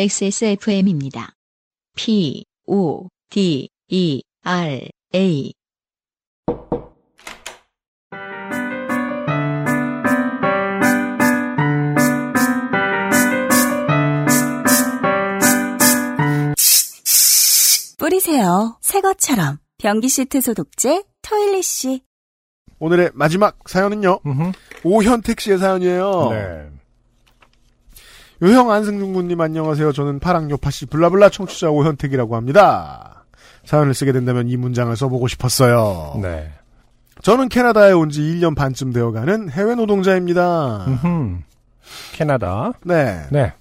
XSFM입니다. P, O, D, E, R, A. 뿌리세요. 새 것처럼. 변기 시트 소독제 토일리쉬. 오늘의 마지막 사연은요. 오현택 씨의 사연이에요. 네. 요형 안승준 군님 안녕하세요. 저는 파랑요파 씨 블라블라 청취자 오현택이라고 합니다. 사연을 쓰게 된다면 이 문장을 써보고 싶었어요. 네. 저는 캐나다에 온 지 1년 반쯤 되어가는 해외 노동자입니다. 음흠. 캐나다. 네. 네.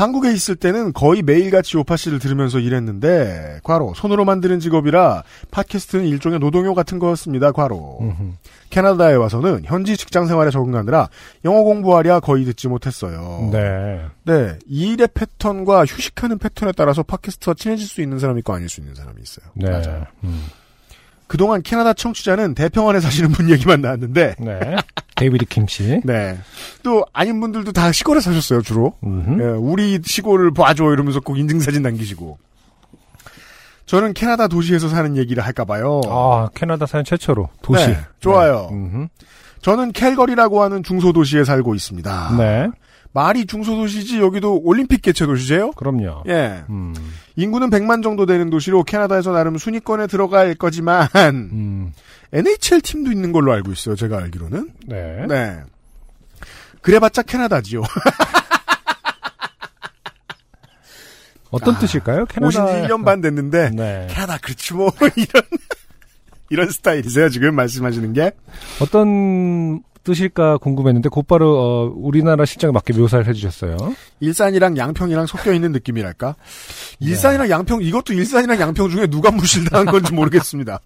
한국에 있을 때는 거의 매일같이 요파 씨를 들으면서 일했는데, 과로, 손으로 만드는 직업이라 팟캐스트는 일종의 노동요 같은 거였습니다, 과로. 음흠. 캐나다에 와서는 현지 직장 생활에 적응하느라 영어 공부하랴 거의 듣지 못했어요. 네. 네, 일의 패턴과 휴식하는 패턴에 따라서 팟캐스트와 친해질 수 있는 사람이 있고 아닐 수 있는 사람이 있어요. 네. 맞아요. 음. 그동안 캐나다 청취자는 대평원에 사시는 분 얘기만 나왔는데, 네. 데이비드 킴 씨. 네. 또 아닌 분들도 다 시골에 사셨어요, 주로. 예, 우리 시골을 봐줘 이러면서 꼭 인증사진 남기시고. 저는 캐나다 도시에서 사는 얘기를 할까봐요. 아, 캐나다 사연 최초로 도시. 네, 좋아요. 네. 저는 캘거리라고 하는 중소도시에 살고 있습니다. 네. 말이 중소도시지 여기도 올림픽 개최 도시제요? 그럼요. 예. 음. 인구는 100만 정도 되는 도시로 캐나다에서 나름 순위권에 들어갈 거지만 음. NHL 팀도 있는 걸로 알고 있어요. 제가 알기로는. 네. 네. 그래봤자 캐나다지요. 어떤 아, 뜻일까요? 캐나다. 오신 지 1년 반 됐는데 네. 캐나다 그렇지 뭐 이런 이런 스타일이세요 지금 말씀하시는 게 어떤 뜻일까 궁금했는데 곧바로 어, 우리나라 실정에 맞게 묘사를 해주셨어요. 일산이랑 양평이랑 섞여 있는 느낌이랄까 일산이랑 양평 이것도 일산이랑 양평 중에 누가 무실당한 건지 모르겠습니다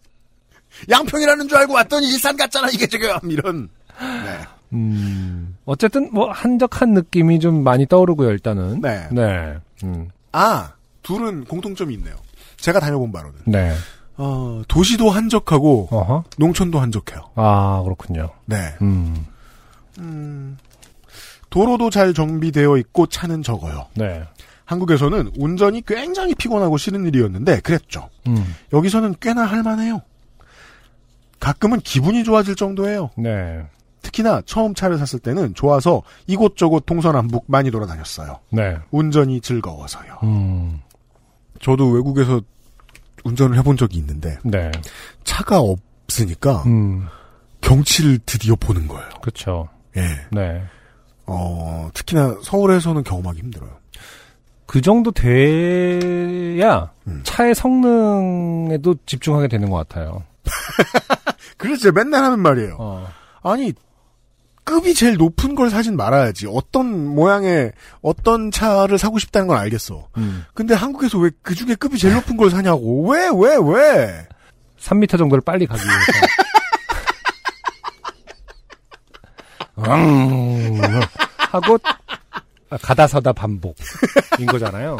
양평이라는 줄 알고 왔더니 일산 같잖아 이게 지금 이런 네. 음. 어쨌든 뭐 한적한 느낌이 좀 많이 떠오르고요. 일단은. 네. 네. 음. 아 둘은 공통점이 있네요 제가 다녀본 바로는 네. 어, 도시도 한적하고 어허. 농촌도 한적해요 아 그렇군요. 네 음. 음, 도로도 잘 정비되어 있고 차는 적어요 네. 한국에서는 운전이 굉장히 피곤하고 싫은 일이었는데 그랬죠. 음. 여기서는 꽤나 할만해요. 가끔은 기분이 좋아질 정도예요. 네. 특히나 처음 차를 샀을 때는 좋아서 이곳저곳 동서남북 많이 돌아다녔어요. 네. 운전이 즐거워서요. 음. 저도 외국에서 운전을 해본 적이 있는데 네. 차가 없으니까 음. 경치를 드디어 보는 거예요. 그렇죠. 예. 네. 어, 특히나 서울에서는 경험하기 힘들어요. 그 정도 돼야 음. 차의 성능에도 집중하게 되는 것 같아요. 제가 맨날 하는 말이에요. 어. 아니 급이 제일 높은 걸 사진 말아야지. 어떤 모양의 어떤 차를 사고 싶다는 건 알겠어. 음. 근데 한국에서 왜 그 중에 급이 제일 높은 걸 사냐고. 왜, 왜, 왜? 3m 정도를 빨리 가기 위해서. 음, 하고 아, 가다 서다 반복인 거잖아요.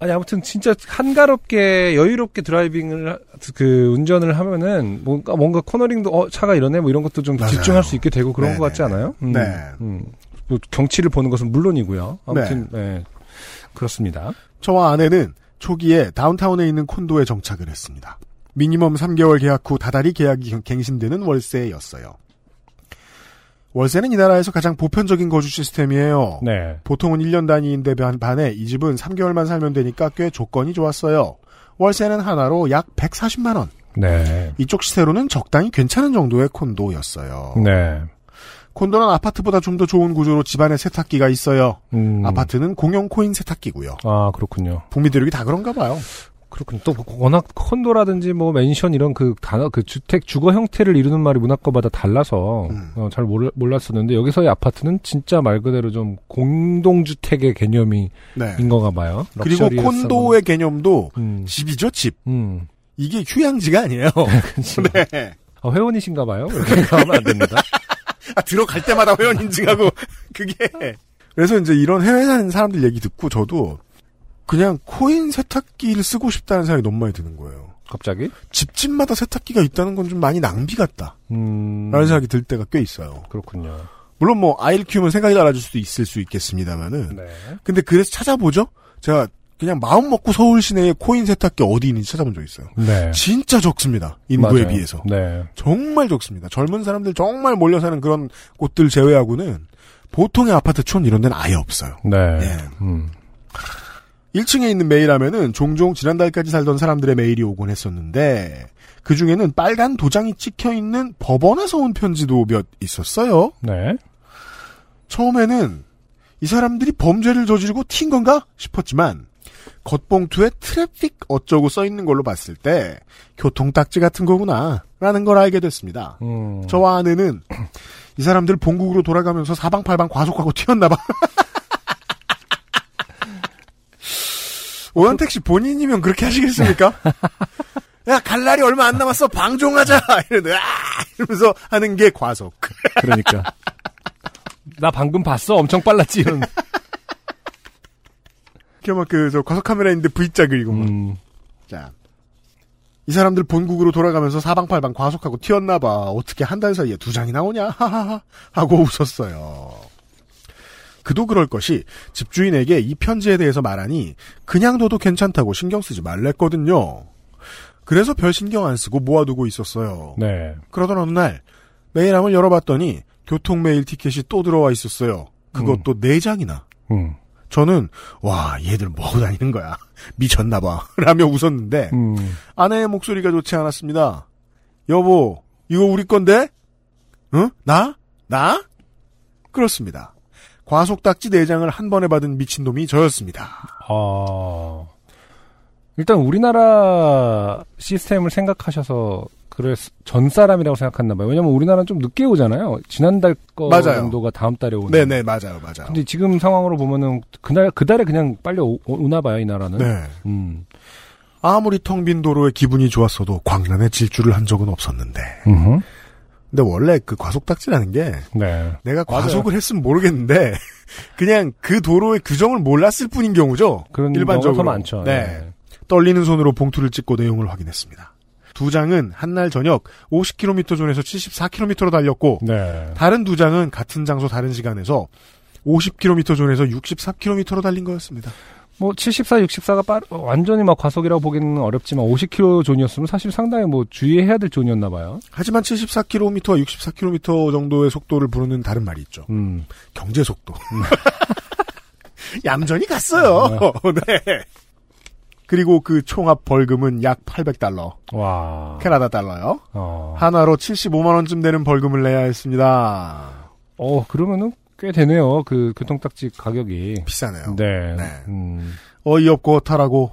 아니 아무튼 진짜 한가롭게 여유롭게 드라이빙을 하- 그 운전을 하면은 뭔가 뭔가 코너링도 어 차가 이러네 뭐 이런 것도 좀 맞아요. 집중할 수 있게 되고 그런 네네. 것 같지 않아요? 음, 네. 음. 뭐 경치를 보는 것은 물론이고요. 아무튼 네. 그렇습니다. 저와 아내는 초기에 다운타운에 있는 콘도에 정착을 했습니다. 미니멈 3개월 계약 후 다달이 계약이 갱신되는 월세였어요. 월세는 이 나라에서 가장 보편적인 거주 시스템이에요. 네. 보통은 1년 단위인데 반- 반해 이 집은 3개월만 살면 되니까 꽤 조건이 좋았어요. 월세는 하나로 약 140만 원. 네. 이쪽 시세로는 적당히 괜찮은 정도의 콘도였어요. 네. 콘도는 아파트보다 좀 더 좋은 구조로 집안에 세탁기가 있어요. 음. 아파트는 공용 코인 세탁기고요. 아 그렇군요. 북미 대륙이 다 그런가 봐요. 그렇군요. 또 워낙 콘도라든지 뭐 맨션 이런 그 단어 그 주택 주거 형태를 이루는 말이 문화권마다 달라서 음. 어, 잘 몰, 몰랐었는데 여기서의 아파트는 진짜 말 그대로 좀 공동 주택의 개념이 네. 인 건가 봐요. 그리고 luxurious 콘도의 개념도 음. 집이죠, 집. 음. 이게 휴양지가 아니에요. 그치. 네. 아, 회원이신가 봐요. 이렇게 하면 안 됩니다. 아, 들어갈 때마다 회원 인증하고 그게 그래서 이제 이런 해외 사는 사람들 얘기 듣고 저도 그냥 코인 세탁기를 쓰고 싶다는 생각이 너무 많이 드는 거예요. 갑자기? 집집마다 세탁기가 있다는 건 좀 많이 낭비 같다. 음. 라는 생각이 들 때가 꽤 있어요. 그렇군요. 물론 뭐 아이를 키우면 생각이 달라질 수도 있을 수 있겠습니다만은 네. 근데 그래서 찾아보죠. 제가 그냥 마음 먹고 서울 시내에 코인 세탁기 어디 있는지 찾아본 적 있어요. 네. 진짜 적습니다. 인구에 맞아요. 비해서. 네. 정말 적습니다. 젊은 사람들 정말 몰려 사는 그런 곳들 제외하고는 보통의 아파트촌 이런 데는 아예 없어요. 네. 예. 음. 1층에 있는 메일함에는 종종 지난달까지 살던 사람들의 메일이 오곤 했었는데 그 중에는 빨간 도장이 찍혀 있는 법원에서 온 편지도 몇 있었어요. 네. 처음에는 이 사람들이 범죄를 저지르고 튄 건가 싶었지만 겉봉투에 트래픽 어쩌고 써 있는 걸로 봤을 때 교통딱지 같은 거구나 라는 걸 알게 됐습니다. 음. 저와 아내는 이 사람들 본국으로 돌아가면서 사방팔방 과속하고 튀었나 봐. 오현택 씨 본인이면 그렇게 하시겠습니까? 야, 갈 날이 얼마 안 남았어. 방종하자. 이러는데, 아! 이러면서 하는 게 과속. 그러니까. 나 방금 봤어. 엄청 빨랐지. 이런. 막 그, 저, 과속 카메라 있는데 V자 그리고 막. 음. 자. 이 사람들 본국으로 돌아가면서 사방팔방 과속하고 튀었나봐. 어떻게 한 달 사이에 두 장이 나오냐? 하하하. 하고 웃었어요. 그도 그럴 것이 집주인에게 이 편지에 대해서 말하니 그냥 둬도 괜찮다고 신경 쓰지 말랬거든요. 그래서 별 신경 안 쓰고 모아두고 있었어요. 네. 그러던 어느 날 메일함을 열어봤더니 교통 메일 티켓이 또 들어와 있었어요. 그것도 네 장이나. 음. 저는 와 얘들 뭐하고 다니는 거야 미쳤나봐 라며 웃었는데 음. 아내의 목소리가 좋지 않았습니다. 여보 이거 우리 건데? 응? 나? 나? 그렇습니다. 과속딱지 4장을 한 번에 받은 미친놈이 저였습니다. 아. 일단 우리나라 시스템을 생각하셔서 그래 전 사람이라고 생각했나 봐요. 왜냐면 우리나라는 좀 늦게 오잖아요. 지난달 거 맞아요. 정도가 다음 달에 오는. 네네 맞아요 맞아요. 근데 지금 상황으로 보면은 그날 그달에 그냥 빨리 오, 오나 봐요, 이 나라는. 네. 음. 아무리 텅 빈 도로에 기분이 좋았어도 광란에 질주를 한 적은 없었는데 음흠. 근데 원래 그 과속 딱지라는 게 네. 내가 맞아요. 과속을 했으면 모르겠는데 그냥 그 도로의 규정을 몰랐을 뿐인 경우죠. 그런 일반적으로 많죠. 네. 떨리는 손으로 봉투를 찍고 내용을 확인했습니다. 두 장은 한날 저녁 50km 존에서 74km로 달렸고 네. 다른 두 장은 같은 장소 다른 시간에서 50km 존에서 64km로 달린 거였습니다. 뭐 74, 64가 빠 완전히 막 과속이라고 보기는 어렵지만 50km 존이었으면 사실 상당히 뭐 주의해야 될 존이었나 봐요. 하지만 74km와 64km 정도의 속도를 부르는 다른 말이 있죠. 음. 경제 속도. 얌전히 갔어요. 네. 그리고 그 총합 벌금은 약 800달러. 와. 캐나다 달러요. 어. 하나로 75만 원쯤 되는 벌금을 내야 했습니다. 어, 그러면은 꽤 되네요. 그 교통딱지 가격이. 비싸네요. 네. 네. 음. 어이없고 어탈하고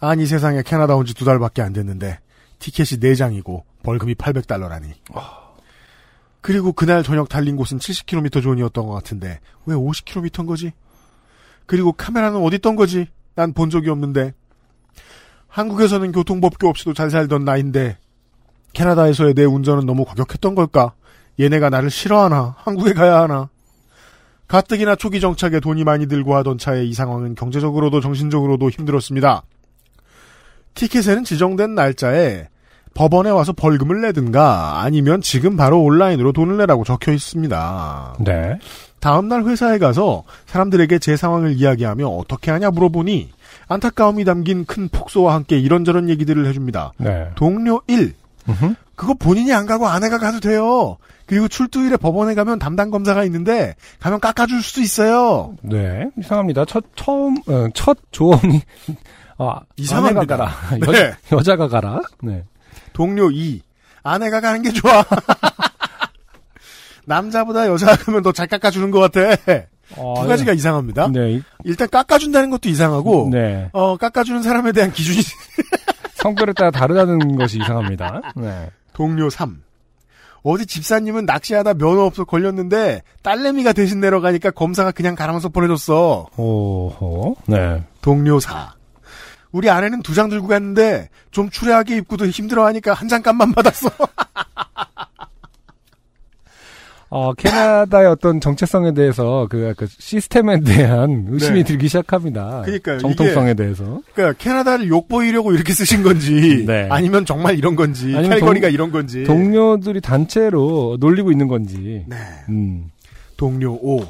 아니 세상에 캐나다 온 지 두 달밖에 안 됐는데 티켓이 4장이고 벌금이 800달러라니. 그리고 그날 저녁 달린 곳은 70km 존이었던 것 같은데 왜 50km인 거지? 그리고 카메라는 어디 있던 거지? 난 본 적이 없는데. 한국에서는 교통법규 없이도 잘 살던 나인데 캐나다에서의 내 운전은 너무 과격했던 걸까? 얘네가 나를 싫어하나? 한국에 가야 하나? 가뜩이나 초기 정착에 돈이 많이 들고 하던 차에 이 상황은 경제적으로도 정신적으로도 힘들었습니다. 티켓에는 지정된 날짜에 법원에 와서 벌금을 내든가 아니면 지금 바로 온라인으로 돈을 내라고 적혀 있습니다. 네. 다음날 회사에 가서 사람들에게 제 상황을 이야기하며 어떻게 하냐 물어보니 안타까움이 담긴 큰 폭소와 함께 이런저런 얘기들을 해줍니다. 네. 동료 1. 음흠. 그거 본인이 안 가고 아내가 가도 돼요. 그리고 출두일에 법원에 가면 담당 검사가 있는데 가면 깎아줄 수도 있어요. 네. 이상합니다. 첫, 처음, 어, 첫 조언이, 아, 이상합니다. 아내가 가라. 네. 여, 여자가 가라. 네. 동료 2. 아내가 가는 게 좋아. 남자보다 여자가 가면 더 잘 깎아주는 것 같아. 두 가지가 이상합니다. 네. 일단 깎아준다는 것도 이상하고, 네. 어, 깎아주는 사람에 대한 기준이 성별에 따라 다르다는 것이 이상합니다. 네. 동료 3. 어디 집사님은 낚시하다 면허 없어 걸렸는데 딸내미가 대신 내려가니까 검사가 그냥 가라면서 보내줬어. 오호. 네. 동료 4. 우리 아내는 두 장 들고 갔는데 좀 추레하게 입고도 힘들어하니까 한 장값만 받았어. 어, 캐나다의 어떤 정체성에 대해서 그, 그 시스템에 대한 의심이 네. 들기 시작합니다. 그러니까요, 정통성에 대해서. 그러니까 캐나다를 욕보이려고 이렇게 쓰신 건지 네. 아니면 정말 이런 건지 동- 이런 건지. 동료들이 단체로 놀리고 있는 건지. 네. 음. 동료 O.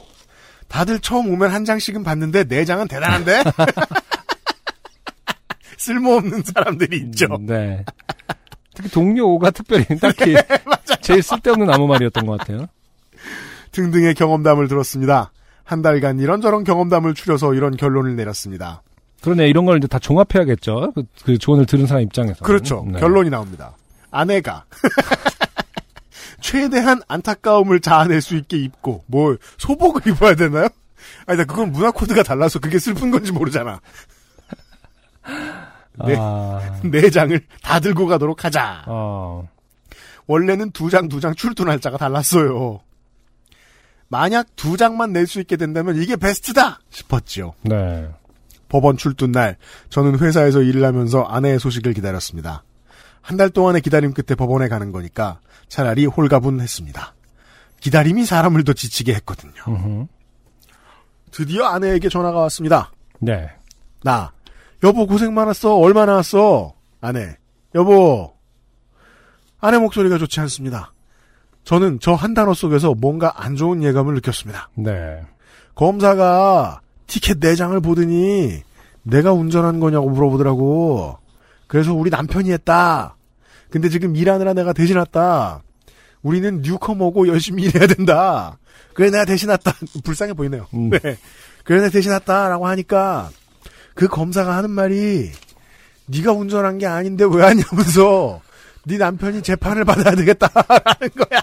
다들 처음 오면 한 장씩은 받는데 네 장은 대단한데? 쓸모없는 사람들이 있죠. 음, 네. 특히 동료 5가 특별히 딱히 제일 쓸데없는 아무 말이었던 것 같아요. 등등의 경험담을 들었습니다. 한 달간 이런저런 경험담을 추려서 이런 결론을 내렸습니다. 그러네 이런 걸 이제 다 종합해야겠죠. 그, 그 조언을 들은 사람 입장에서. 그렇죠. 네. 결론이 나옵니다. 아내가 최대한 안타까움을 자아낼 수 있게 입고 뭘 소복을 입어야 되나요? 아니 나 그건 문화 코드가 달라서 그게 슬픈 건지 모르잖아. 네. 아, 네 장을 다 들고 가도록 하자. 어, 원래는 두 장 두 장 출두 날짜가 달랐어요. 만약 두 장만 낼 수 있게 된다면 이게 베스트다 싶었지요. 네. 법원 출두 날 저는 회사에서 일을 하면서 아내의 소식을 기다렸습니다. 한 달 동안의 기다림 끝에 법원에 가는 거니까 차라리 홀가분했습니다. 기다림이 사람을 더 지치게 했거든요. 드디어 아내에게 전화가 왔습니다. 네. 나 여보 고생 많았어. 얼마 나 왔어? 아내 여보 아내 목소리가 좋지 않습니다. 저는 저 한 단어 속에서 뭔가 안 좋은 예감을 느꼈습니다. 네. 검사가 티켓 4장을 보더니 내가 운전한 거냐고 물어보더라고. 그래서 우리 남편이 했다. 근데 지금 일하느라 내가 대신 왔다. 우리는 뉴커머고 열심히 일해야 된다. 그래 내가 대신 왔다. 불쌍해 보이네요. 음. 네. 그래 내가 대신 왔다라고 하니까 그 검사가 하는 말이 네가 운전한 게 아닌데 왜 하냐면서 네 남편이 재판을 받아야 되겠다라는 거야.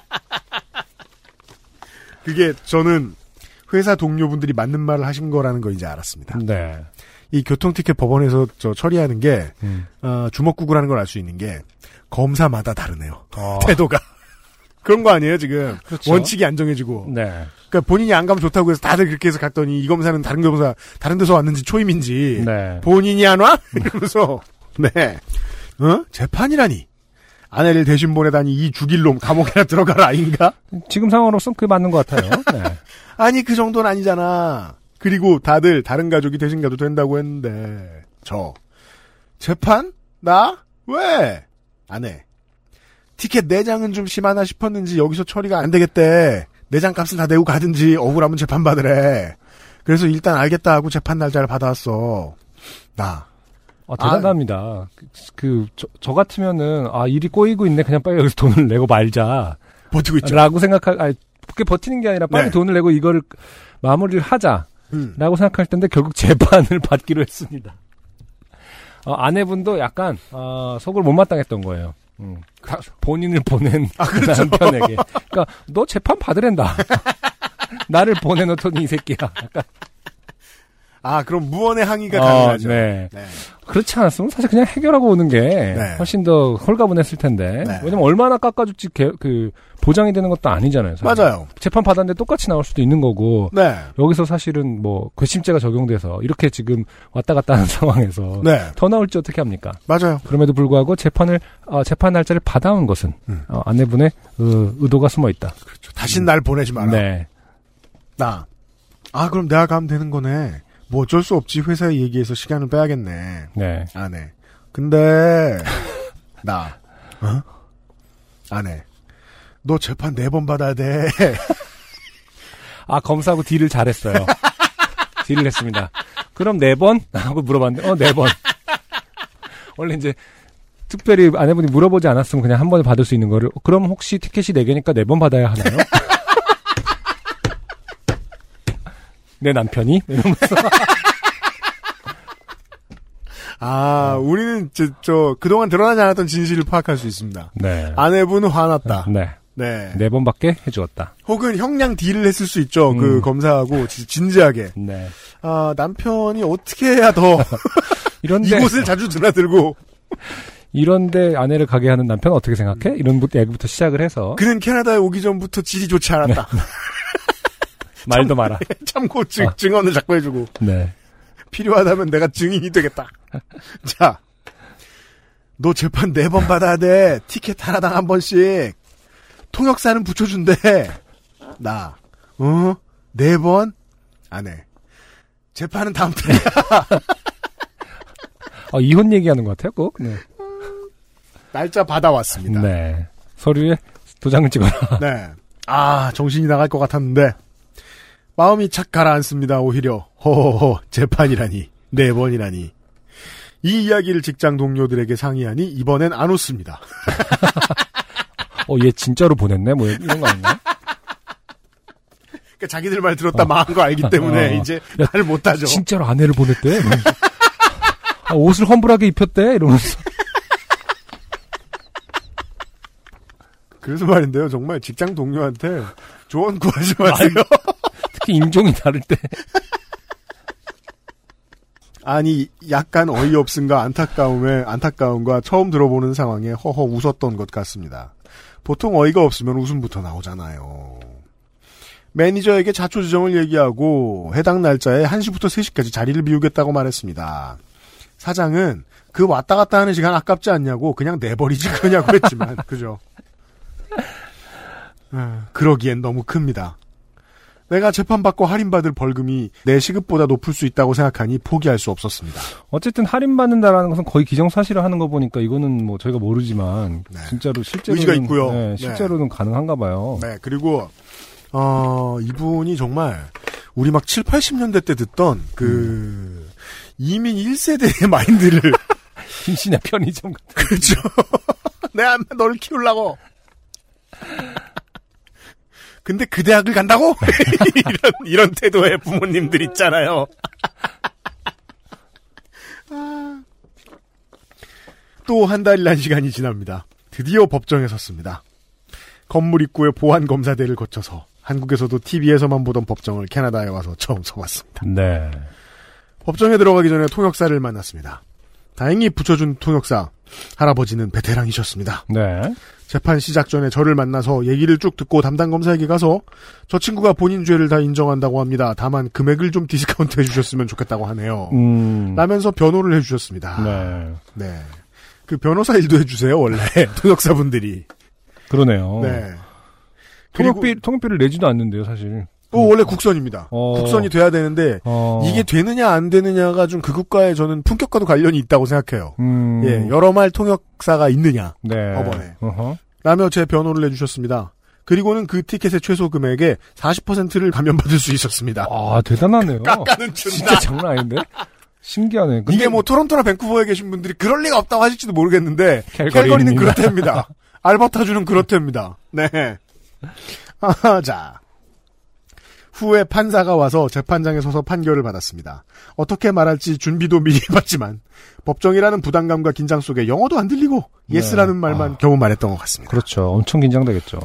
그게 저는 회사 동료분들이 맞는 말을 하신 거라는 걸 이제 알았습니다. 네. 이 교통티켓 법원에서 저 처리하는 게 음. 어, 주먹구구라는 걸 알 수 있는 게 검사마다 다르네요. 어, 태도가 그런 거 아니에요 지금 그렇죠. 원칙이 안 정해지고 네. 그러니까 본인이 안 가면 좋다고 해서 다들 그렇게 해서 갔더니 이 검사는 다른 검사 다른 데서 왔는지 초임인지 네. 본인이 안 와? 이러면서 네 어? 재판이라니 아내를 대신 보내다니 이 죽일 놈 감옥에나 들어가라 아닌가? 지금 상황으로선 그게 맞는 것 같아요. 네. 아니 그 정도는 아니잖아. 그리고 다들 다른 가족이 대신 가도 된다고 했는데 저 재판 나 왜? 안 해. 티켓 4장은 좀 심하나 싶었는지 여기서 처리가 안 되겠대. 4장 값은 다 내고 가든지 억울하면 재판 받으래. 그래서 일단 알겠다 하고 재판 날짜를 받아왔어. 나. 아, 대단합니다. 그, 그, 저, 저 같으면은, 아, 일이 꼬이고 있네. 그냥 빨리 여기서 돈을 내고 말자. 버티고 있죠. 라고 생각할, 아니, 그게 버티는 게 아니라 빨리 네. 돈을 내고 이거를 마무리를 하자. 음. 라고 생각할 텐데 결국 재판을 받기로 했습니다. 어, 아내분도 약간, 어, 속을 못마땅했던 거예요. 음, 다- 본인을 보낸 아, 그 그렇죠. 남편에게. 그러니까, 너 재판 받으랜다. 나를 보내놓더니 이 새끼야. 아, 그럼 무언의 항의가 어, 가능하죠. 네. 네. 그렇지 않았으면 사실 그냥 해결하고 오는 게 네. 훨씬 더 홀가분했을 텐데. 네. 왜냐면 얼마나 깎아줄지 개- 그 보장이 되는 것도 아니잖아요. 사실. 맞아요. 재판 받았는데 똑같이 나올 수도 있는 거고. 네. 여기서 사실은 뭐 괘씸죄가 적용돼서 이렇게 지금 왔다 갔다 하는 상황에서 네. 더 나올지 어떻게 합니까? 맞아요. 그럼에도 불구하고 재판을 어, 재판 날짜를 받아온 것은 음. 어, 아내분의 어, 의도가 숨어 있다. 다신 날 보내지 마라. 네. 나. 아, 그럼 내가 가면 되는 거네. 뭐 어쩔 수 없지. 회사에 얘기해서 시간을 빼야겠네. 네. 안 해. 근데, 나. 어? 안 해. 너 재판 네 번 받아야 돼. 아 검사하고 딜을 잘했어요. 딜을 했습니다. 그럼 네 번? 하고 물어봤는데 어 네 번. 원래 이제 특별히 아내분이 물어보지 않았으면 그냥 한 번에 받을 수 있는 거를 어, 그럼 혹시 티켓이 네 개니까 네 번 받아야 하나요? 내 남편이 이러면서 아, 우리는 저, 저, 그동안 드러나지 않았던 진실을 파악할 수 있습니다. 네. 아내분은 화났다. 네. 네. 네 번밖에 해주었다. 혹은 형량 딜을 했을 수 있죠. 음. 그 검사하고 진- 진지하게. 네. 아, 남편이 어떻게 해야 더 이런데 이곳을 자주 드나들고 이런데 아내를 가게 하는 남편 은 어떻게 생각해? 이런 부- 얘기부터 시작을 해서 그는 캐나다에 오기 전부터 질이 좋지 않았다. 말도 마라. 참고 증, 아. 증언을 자꾸 해주고 네. 필요하다면 내가 증인이 되겠다. 자, 너 재판 네 번 받아야 돼. 티켓 하나당 한 번씩. 통역사는 붙여준대. 나, 어? 네 번? 안 해. 재판은 다음 달이야. 어, 이혼 얘기하는 것 같아요, 꼭. 네. 날짜 받아왔습니다. 네. 서류에 도장을 찍어라. 네. 아, 정신이 나갈 것 같았는데. 마음이 착 가라앉습니다. 오히려 허허허 재판이라니 네 번이라니 이 이야기를 직장 동료들에게 상의하니 이번엔 안 웃습니다. 어, 얘 진짜로 보냈네? 뭐 이런 거 아닌가? 그러니까 자기들 말 들었다 망한 거 알기 때문에 어. 이제 말 못하죠. 진짜로 아내를 보냈대? 이러면서. 아, 옷을 험불하게 입혔대? 이러면서. 그래서 말인데요. 정말 직장 동료한테 조언 구하지 마세요. 특히 인종이 다를 때. 아니 약간 어이없음과 안타까움에 안타까움과 처음 들어보는 상황에 허허 웃었던 것 같습니다. 보통 어이가 없으면 웃음부터 나오잖아요. 매니저에게 자초 지정을 얘기하고 해당 날짜에 1시부터 3시까지 자리를 비우겠다고 말했습니다. 사장은 그 왔다 갔다 하는 시간 아깝지 않냐고 그냥 내버리지 그러냐고 했지만 그죠. 아, 그러기엔 너무 큽니다. 내가 재판받고 할인받을 벌금이 내 시급보다 높을 수 있다고 생각하니 포기할 수 없었습니다. 어쨌든 할인받는다라는 것은 거의 기정사실을 하는 거 보니까 이거는 뭐 저희가 모르지만 네. 진짜로 실제로는 의지가 있고요. 네, 네. 실제로는 가능한가 봐요. 네, 그리고, 어, 이분이 정말, 우리 막 7, 80년대 때 듣던, 그, 이민 1세대의 마인드를, 김신의 편의점 같은. 그죠. 내가 널 키우려고. 근데 그 대학을 간다고? 이런, 이런 태도의 부모님들 있잖아요. 또 한 달이란 시간이 지납니다. 드디어 법정에 섰습니다. 건물 입구에 보안 검사대를 거쳐서 한국에서도 TV에서만 보던 법정을 캐나다에 와서 처음 서봤습니다. 네. 법정에 들어가기 전에 통역사를 만났습니다. 다행히 붙여준 통역사 할아버지는 베테랑이셨습니다. 네. 재판 시작 전에 저를 만나서 얘기를 쭉 듣고 담당 검사에게 가서 저 친구가 본인 죄를 다 인정한다고 합니다. 다만 금액을 좀 디스카운트 해주셨으면 좋겠다고 하네요. 음. 라면서 변호를 해주셨습니다. 네. 네. 그 변호사 일도 해주세요 원래 통역사분들이. 그러네요. 네. 통역비, 통역비를 내지도 않는데요, 사실. 또 원래 국선입니다. 어. 국선이 돼야 되는데 어. 이게 되느냐 안 되느냐가 좀 그 국가에 저는 품격과도 관련이 있다고 생각해요. 음. 예, 여러 말 통역사가 있느냐. 네. 법원에. 어허. 라며 제 변호를 해주셨습니다. 그리고는 그 티켓의 최소 금액의 40%를 감면받을 수 있었습니다. 아, 대단하네요. 깎아는 진짜 준다. 장난 아닌데? 신기하네. 근데 이게 뭐 토론토나 밴쿠버에 계신 분들이 그럴 리가 없다고 하실지도 모르겠는데. 캘거리는 그렇답니다. 알버타주는 그렇답니다. 네. 아, 자. 후에 판사가 와서 재판장에 서서 판결을 받았습니다. 어떻게 말할지 준비도 미리 해봤지만 법정이라는 부담감과 긴장 속에 영어도 안 들리고 네. yes라는 말만 아. 겨우 말했던 것 같습니다. 그렇죠. 엄청 긴장되겠죠.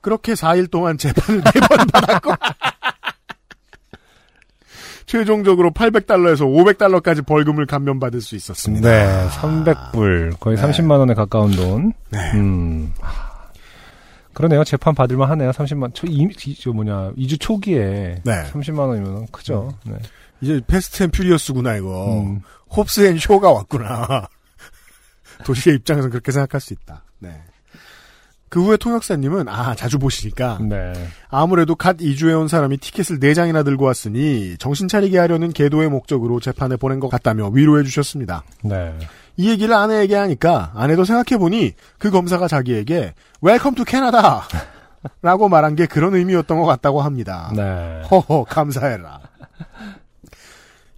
그렇게 4일 동안 재판을 4번 받았고 최종적으로 800달러에서 500달러까지 벌금을 감면받을 수 있었습니다. 네, 300불. 거의 네. 30만 원에 가까운 돈. 네. 음. 하, 그러네요. 재판 받을만 하네요. 30만, 초, 이, 이- 저 뭐냐, 2주 초기에. 네. 30만 원이면 크죠. 네. 이제 Fast and Furious구나 이거. 음. Hobbs and Shaw가 왔구나. 도시의 입장에서 그렇게 생각할 수 있다. 네. 그 후에 통역사님은 아 자주 보시니까 네. 아무래도 갓 이주해온 사람이 티켓을 4장이나 들고 왔으니 정신 차리게 하려는 계도의 목적으로 재판에 보낸 것 같다며 위로해 주셨습니다. 네. 이 얘기를 아내에게 하니까 아내도 생각해보니 그 검사가 자기에게 Welcome to Canada 라고 말한 게 그런 의미였던 것 같다고 합니다. 네. 허허 감사해라.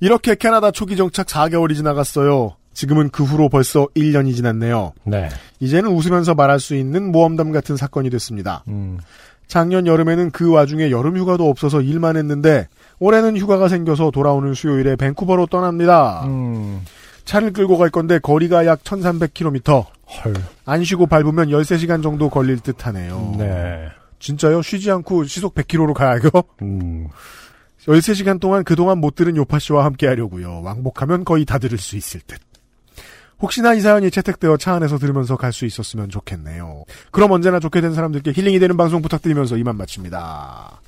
이렇게 캐나다 초기 정착 4개월이 지나갔어요. 지금은 그 후로 벌써 1년이 지났네요. 네. 이제는 웃으면서 말할 수 있는 모험담 같은 사건이 됐습니다. 음. 작년 여름에는 그 와중에 여름 휴가도 없어서 일만 했는데 올해는 휴가가 생겨서 돌아오는 수요일에 밴쿠버로 떠납니다. 음. 차를 끌고 갈 건데 거리가 약 1300km. 헐. 안 쉬고 밟으면 13시간 정도 걸릴 듯 하네요. 네. 진짜요? 쉬지 않고 시속 100km로 가야요? 음. 13시간 동안 그동안 못 들은 요파 씨와 함께 하려고요. 왕복하면 거의 다 들을 수 있을 듯. 혹시나 이 사연이 채택되어 차 안에서 들으면서 갈 수 있었으면 좋겠네요. 그럼 언제나 좋게 된 사람들께 힐링이 되는 방송 부탁드리면서 이만 마칩니다.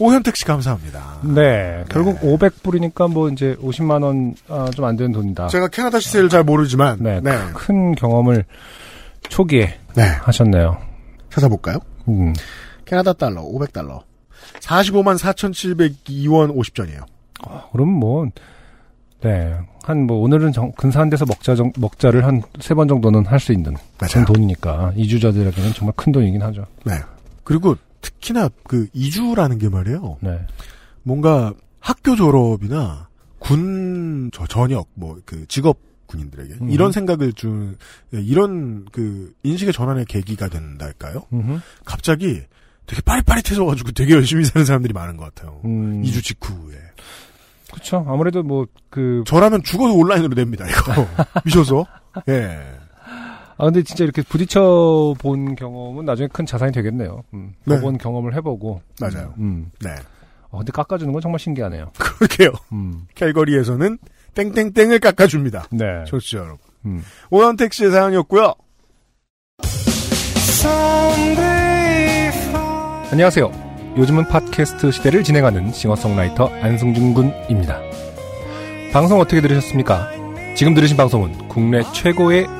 오현택 씨 감사합니다. 네. 결국 500불이니까 뭐 이제 50만원, 아, 좀안 되는 돈이다. 제가 캐나다 시세를 잘 모르지만 네. 네. 큰 경험을 초기에 네. 하셨네요. 찾아볼까요? 음. 캐나다 달러 500달러. 45만 4,702원 50전이에요. 그럼 뭐, 네. 한 뭐, 오늘은 정- 근사한 데서 먹자, 정, 먹자를 한 세 번 정도는 할 수 있는 맞아요. 그런 돈이니까. 이주자들에게는 정말 큰 돈이긴 하죠. 네. 그리고 특히나 그 이주라는 게 말이에요. 네. 뭔가 학교 졸업이나 군 저, 전역 뭐 그 직업 군인들에게 음. 이런 생각을 준 예, 이런 그 인식의 전환의 계기가 된달까요? 음흠. 갑자기 되게 빠릿빠릿해져 가지고 되게 열심히 사는 사람들이 많은 것 같아요. 음. 이주 직후에 그쵸. 아무래도 뭐, 그, 저라면 죽어도 온라인으로 냅니다 이거 미셔서 예 아, 근데 진짜 이렇게 부딪혀 본 경험은 나중에 큰 자산이 되겠네요. 음. 네. 그번 경험을 해보고. 맞아요. 음. 네. 어, 근데 깎아주는 건 정말 신기하네요. 그렇게요. 음. 캘거리에서는 땡땡땡을 깎아줍니다. 네. 청취자 여러분. 음. 오현택 씨의 사연이었고요. 안녕하세요. 요즘은 팟캐스트 시대를 진행하는 싱어송라이터 안승준 군입니다. 방송 어떻게 들으셨습니까? 지금 들으신 방송은 국내 최고의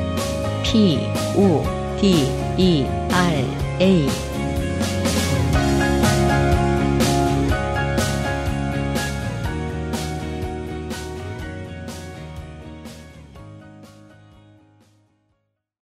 P, O, D, E, R, A.